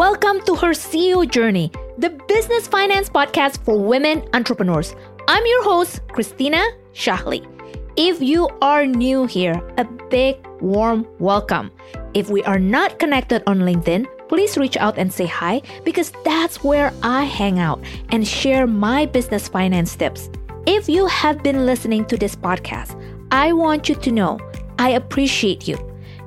Welcome to her CEO Journey, the business finance podcast for women entrepreneurs. I'm your host, Christina Shahley. If you are new here, a big warm welcome. If we are not connected on LinkedIn, please reach out and say hi because that's where I hang out and share my business finance tips. If you have been listening to this podcast, I want you to know I appreciate you.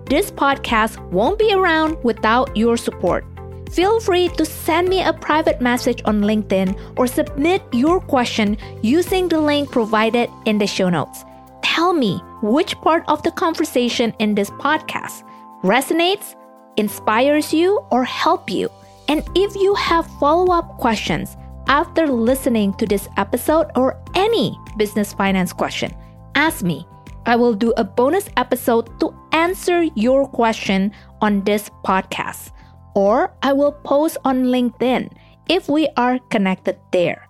This podcast won't be around without your support. Feel free to send me a private message on LinkedIn or submit your question using the link provided in the show notes. Tell me which part of the conversation in this podcast resonates, inspires you, or help you. And if you have follow-up questions after listening to this episode or any business finance question, ask me. I will do a bonus episode to answer your question on this podcast or I will post on LinkedIn if we are connected there.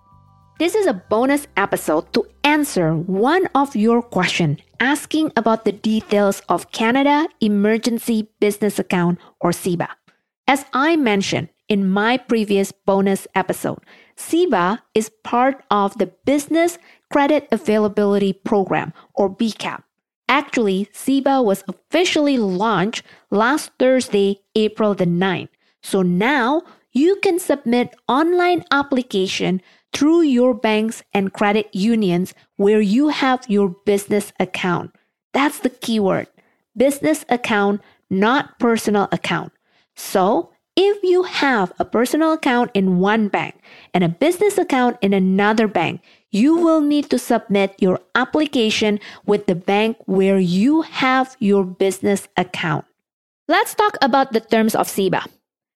This is a bonus episode to answer one of your questions asking about the details of Canada Emergency Business Account or CEBA. As I mentioned in my previous bonus episode, CEBA is part of the Business Credit Availability Program or BCAP. Actually, CEBA was officially launched last Thursday, April the 9th. So now you can submit online application through your banks and credit unions where you have your business account. That's the keyword. Business account, not personal account. So, if you have a personal account in one bank and a business account in another bank, you will need to submit your application with the bank where you have your business account. Let's talk about the terms of CEBA.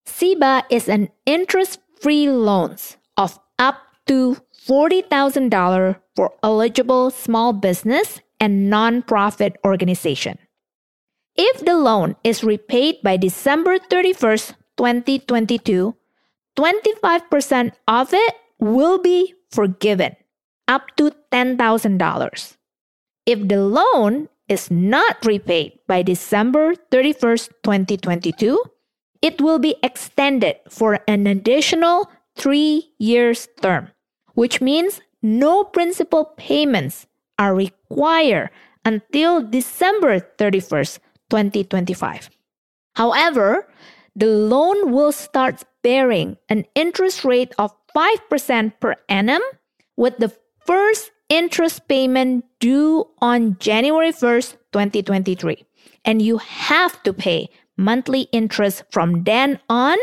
CEBA is an interest-free loans of up to $40,000 for eligible small business and nonprofit organization. If the loan is repaid by December 31st, 2022, 25% of it will be forgiven, up to $10,000. If the loan is not repaid by December 31st, 2022, it will be extended for an additional three years term, which means no principal payments are required until December 31st, 2025. However, the loan will start bearing an interest rate of 5% per annum with the first interest payment due on January 1st, 2023. And you have to pay monthly interest from then on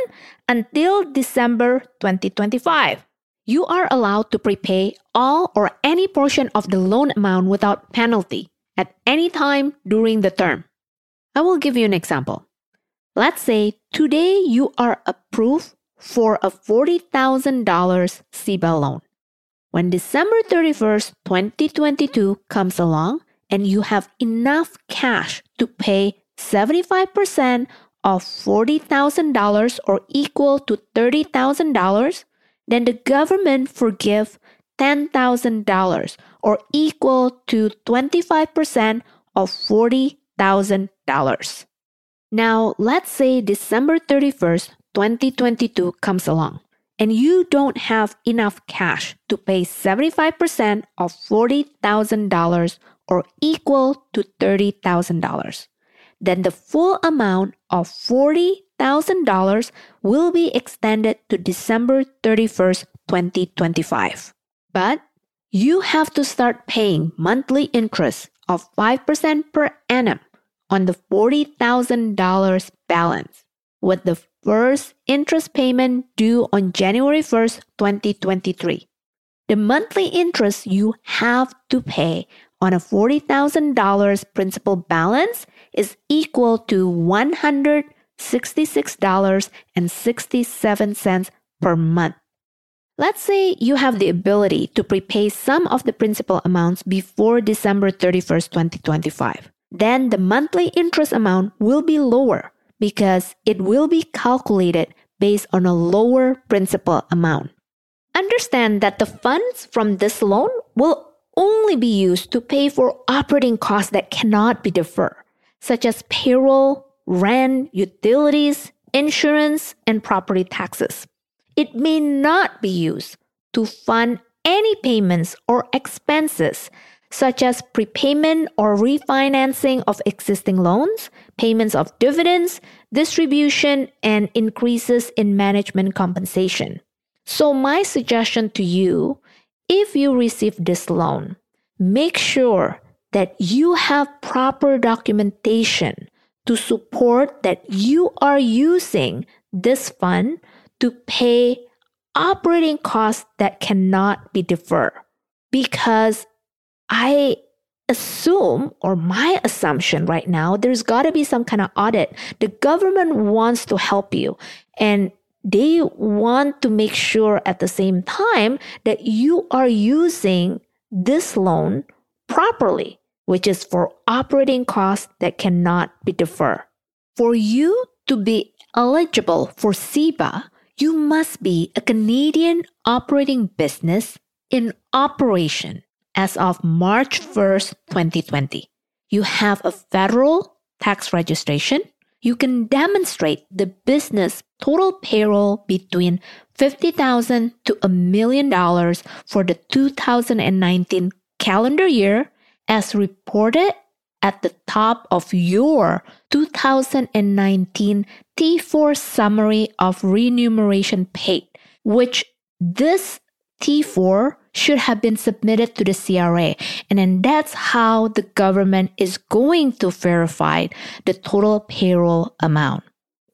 until December 2025. You are allowed to prepay all or any portion of the loan amount without penalty at any time during the term. I will give you an example. Let's say today you are approved for a $40,000 CEBA loan. When December 31st, 2022 comes along and you have enough cash to pay 75% of $40,000 or equal to $30,000, then the government forgive $10,000 or equal to 25% of $40,000. Now, let's say December 31st, 2022 comes along and you don't have enough cash to pay 75% of $40,000 or equal to $30,000 then the full amount of $40,000 will be extended to December 31st, 2025. But you have to start paying monthly interest of 5% per annum on the $40,000 balance, with the first interest payment due on January 1st, 2023. The monthly interest you have to pay on a $40,000 principal balance is equal to $166.67 per month. Let's say you have the ability to prepay some of the principal amounts before December 31st, 2025. Then the monthly interest amount will be lower because it will be calculated based on a lower principal amount. Understand that the funds from this loan will only be used to pay for operating costs that cannot be deferred such as payroll, rent, utilities, insurance and property taxes. It may not be used to fund any payments or expenses such as prepayment or refinancing of existing loans, payments of dividends, distribution, and increases in management compensation. So, my suggestion to you if you receive this loan, make sure that you have proper documentation to support that you are using this fund to pay operating costs that cannot be deferred. Because I assume, or my assumption right now, there's got to be some kind of audit. The government wants to help you and they want to make sure at the same time that you are using this loan properly, which is for operating costs that cannot be deferred. For you to be eligible for CEBA, you must be a Canadian operating business in operation as of March 1st, 2020. You have a federal tax registration. You can demonstrate the business total payroll between 50,000 to a million dollars for the 2019 calendar year as reported at the top of your 2019 T4 summary of remuneration paid, which this T4 should have been submitted to the CRA. And then that's how the government is going to verify the total payroll amount.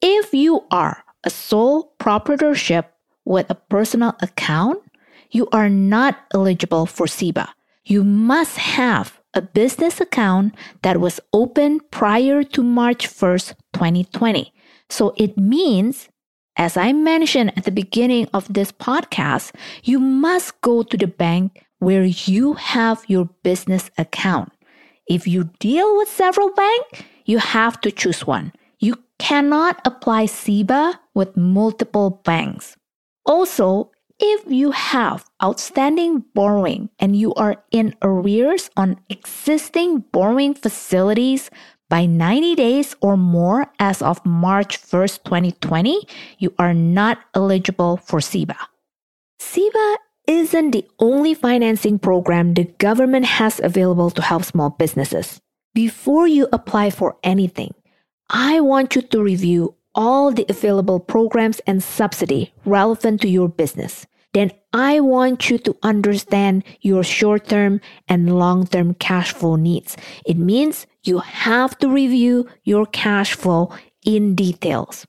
If you are a sole proprietorship with a personal account, you are not eligible for CEBA. You must have a business account that was opened prior to March 1st, 2020. So it means as I mentioned at the beginning of this podcast, you must go to the bank where you have your business account. If you deal with several banks, you have to choose one. You cannot apply CEBA with multiple banks. Also, if you have outstanding borrowing and you are in arrears on existing borrowing facilities by 90 days or more as of March 1st, 2020, you are not eligible for CEBA. CEBA isn't the only financing program the government has available to help small businesses. Before you apply for anything, I want you to review all the available programs and subsidy relevant to your business then I want you to understand your short term and long term cash flow needs. It means you have to review your cash flow in details.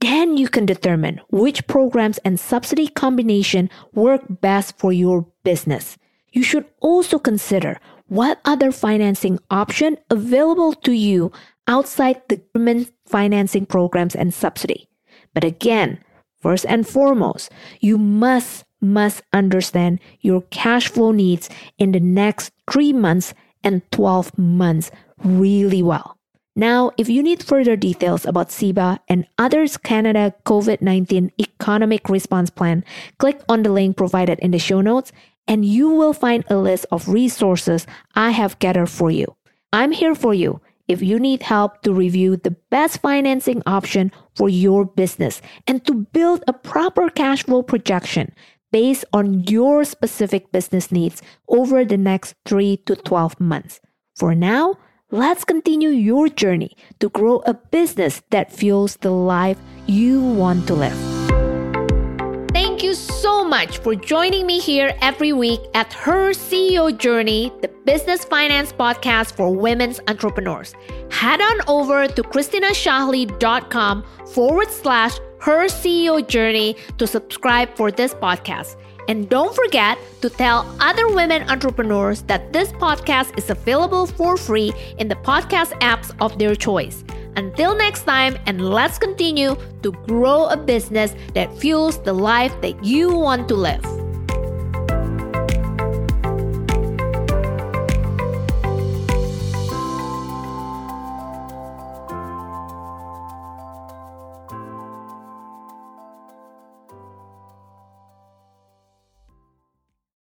Then you can determine which programs and subsidy combination work best for your business. You should also consider what other financing option available to you outside the government financing programs and subsidy. But again, first and foremost, you must must understand your cash flow needs in the next three months and 12 months really well. Now, if you need further details about CEBA and others Canada COVID 19 Economic Response Plan, click on the link provided in the show notes and you will find a list of resources I have gathered for you. I'm here for you if you need help to review the best financing option for your business and to build a proper cash flow projection based on your specific business needs over the next 3 to 12 months. For now, let's continue your journey to grow a business that fuels the life you want to live. You so much for joining me here every week at Her CEO Journey, the business finance podcast for women's entrepreneurs. Head on over to christinashahley.com forward slash her CEO journey to subscribe for this podcast. And don't forget to tell other women entrepreneurs that this podcast is available for free in the podcast apps of their choice. Until next time, and let's continue to grow a business that fuels the life that you want to live.